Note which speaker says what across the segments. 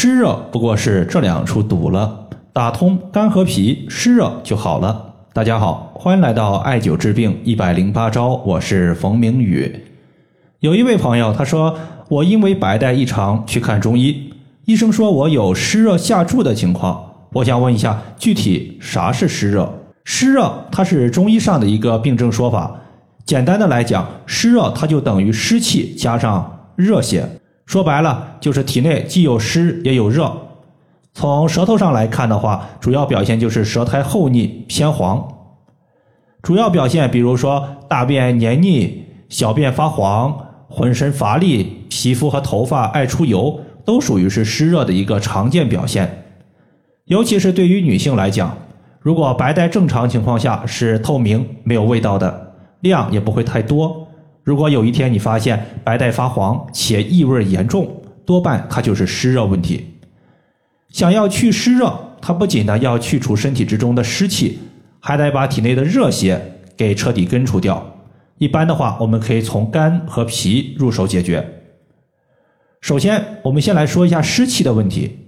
Speaker 1: 湿热不过是这两处堵了，打通肝和脾，湿热就好了。大家好，欢迎来到艾灸治病一百零八招，我是冯明宇。有一位朋友他说，我因为白带异常去看中医，医生说我有湿热下注的情况。我想问一下，具体啥是湿热？湿热它是中医上的一个病症说法。简单的来讲，湿热它就等于湿气加上热血，说白了就是体内既有湿也有热。从舌头上来看的话，主要表现就是舌苔厚腻偏黄。主要表现比如说大便黏腻、小便发黄、浑身乏力、皮肤和头发爱出油，都属于是湿热的一个常见表现。尤其是对于女性来讲，如果白带正常情况下是透明没有味道的。量也不会太多。如果有一天你发现白带发黄且异味严重，多半它就是湿热问题。想要去湿热，它不仅呢要去除身体之中的湿气，还得把体内的热邪给彻底根除掉。一般的话，我们可以从肝和脾入手解决。首先，我们先来说一下湿气的问题。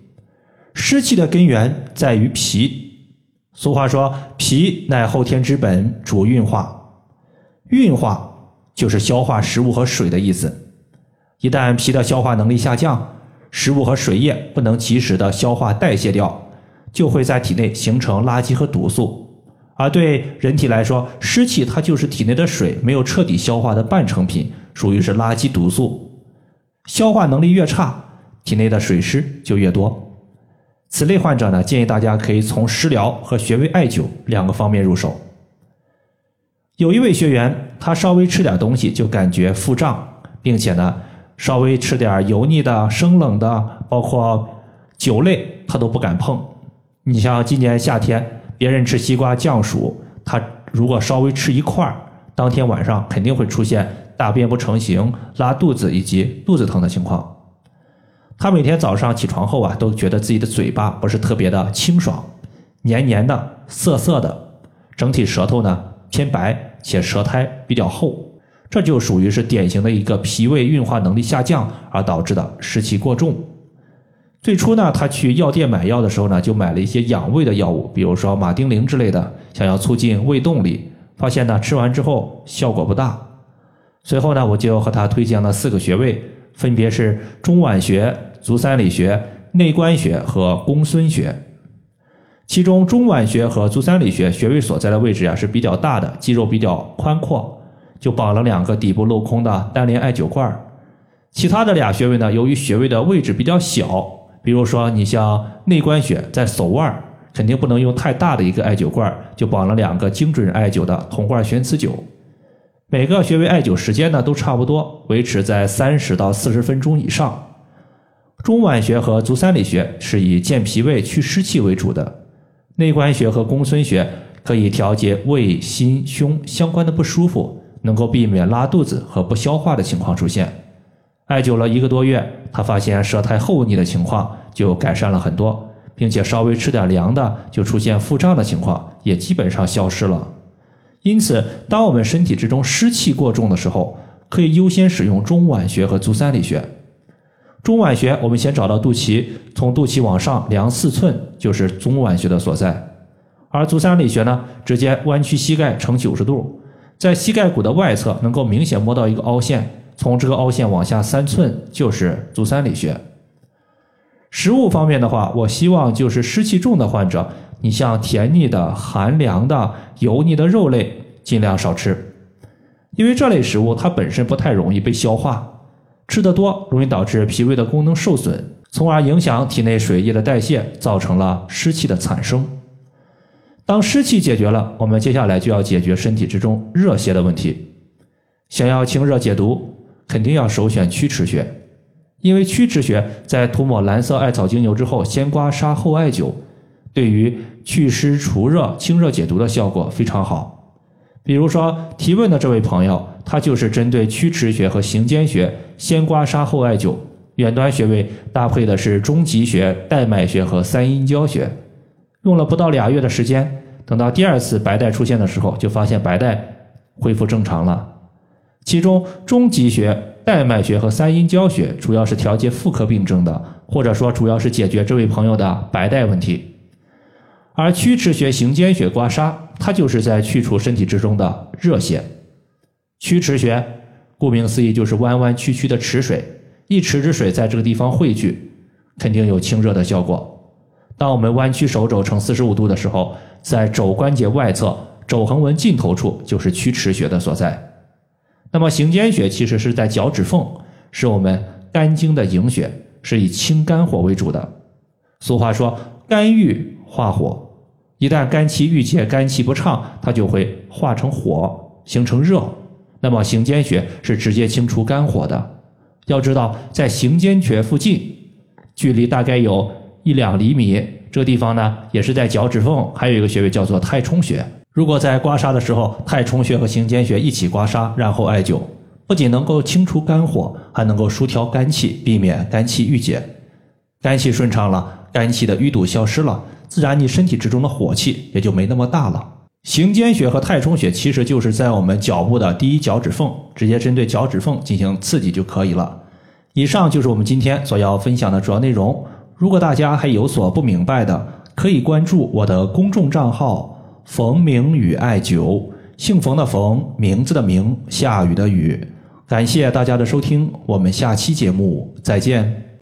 Speaker 1: 湿气的根源在于脾。俗话说：“脾乃后天之本，主运化。”运化就是消化食物和水的意思。一旦脾的消化能力下降，食物和水液不能及时的消化代谢掉，就会在体内形成垃圾和毒素。而对人体来说，湿气它就是体内的水没有彻底消化的半成品，属于是垃圾毒素。消化能力越差，体内的水湿就越多。此类患者呢，建议大家可以从食疗和穴位艾灸两个方面入手。有一位学员，他稍微吃点东西就感觉腹胀，并且呢，稍微吃点油腻的、生冷的，包括酒类，他都不敢碰。你像今年夏天，别人吃西瓜降暑，他如果稍微吃一块儿，当天晚上肯定会出现大便不成形、拉肚子以及肚子疼的情况。他每天早上起床后啊，都觉得自己的嘴巴不是特别的清爽，黏黏的、涩涩的，整体舌头呢偏白。且舌苔比较厚，这就属于是典型的一个脾胃运化能力下降而导致的湿气过重。最初呢，他去药店买药的时候呢，就买了一些养胃的药物，比如说马丁啉之类的，想要促进胃动力。发现呢，吃完之后效果不大。随后呢，我就和他推荐了四个穴位，分别是中脘穴、足三里穴、内关穴和公孙穴。其中中脘穴和足三里穴穴位所在的位置呀是比较大的，肌肉比较宽阔，就绑了两个底部镂空的单联艾灸罐儿。其他的俩穴位呢，由于穴位的位置比较小，比如说你像内关穴在手腕，肯定不能用太大的一个艾灸罐儿，就绑了两个精准艾灸的铜罐悬磁灸。每个穴位艾灸时间呢都差不多，维持在三十到四十分钟以上。中脘穴和足三里穴是以健脾胃、祛湿气为主的。内关穴和公孙穴可以调节胃、心、胸相关的不舒服，能够避免拉肚子和不消化的情况出现。艾灸了一个多月，他发现舌苔厚腻的情况就改善了很多，并且稍微吃点凉的就出现腹胀的情况也基本上消失了。因此，当我们身体之中湿气过重的时候，可以优先使用中脘穴和足三里穴。中脘穴，我们先找到肚脐，从肚脐往上量四寸，就是中脘穴的所在。而足三里穴呢，直接弯曲膝盖呈九十度，在膝盖骨的外侧能够明显摸到一个凹陷，从这个凹陷往下三寸就是足三里穴。食物方面的话，我希望就是湿气重的患者，你像甜腻的、寒凉的、油腻的肉类尽量少吃，因为这类食物它本身不太容易被消化。吃的多容易导致脾胃的功能受损，从而影响体内水液的代谢，造成了湿气的产生。当湿气解决了，我们接下来就要解决身体之中热邪的问题。想要清热解毒，肯定要首选曲池穴，因为曲池穴在涂抹蓝色艾草精油之后，先刮痧后艾灸，对于祛湿除热、清热解毒的效果非常好。比如说提问的这位朋友，它就是针对曲池穴和行间穴先刮痧后艾灸，远端穴位搭配的是中极穴、带脉穴和三阴交穴，用了不到俩月的时间，等到第二次白带出现的时候，就发现白带恢复正常了。其中中极穴、带脉穴和三阴交穴主要是调节妇科病症的，或者说主要是解决这位朋友的白带问题。而曲池穴、行间穴刮痧，它就是在去除身体之中的热邪。曲池穴，顾名思义就是弯弯曲曲的池水，一池之水在这个地方汇聚，肯定有清热的效果。当我们弯曲手肘成四十五度的时候，在肘关节外侧肘横纹尽头处就是曲池穴的所在。那么行间穴其实是在脚趾缝，是我们肝经的营穴，是以清肝火为主的。俗话说肝郁化火，一旦肝气郁结、肝气不畅，它就会化成火，形成热。那么行间穴是直接清除肝火的。要知道，在行间穴附近，距离大概有。一两厘米，这地方呢，也是在脚趾缝，还有一个穴位叫做太冲穴。如果在刮痧的时候，太冲穴和行间穴一起刮痧，然后艾灸，不仅能够清除肝火，还能够疏调肝气，避免肝气郁结。肝气顺畅了，肝气的淤堵消失了，自然你身体之中的火气也就没那么大了。行间穴和太冲穴其实就是在我们脚部的第一脚趾缝，直接针对脚趾缝进行刺激就可以了。以上就是我们今天所要分享的主要内容。如果大家还有所不明白的，可以关注我的公众账号“冯明宇艾灸”，姓冯的冯，名字的名，下雨的雨。感谢大家的收听，我们下期节目再见。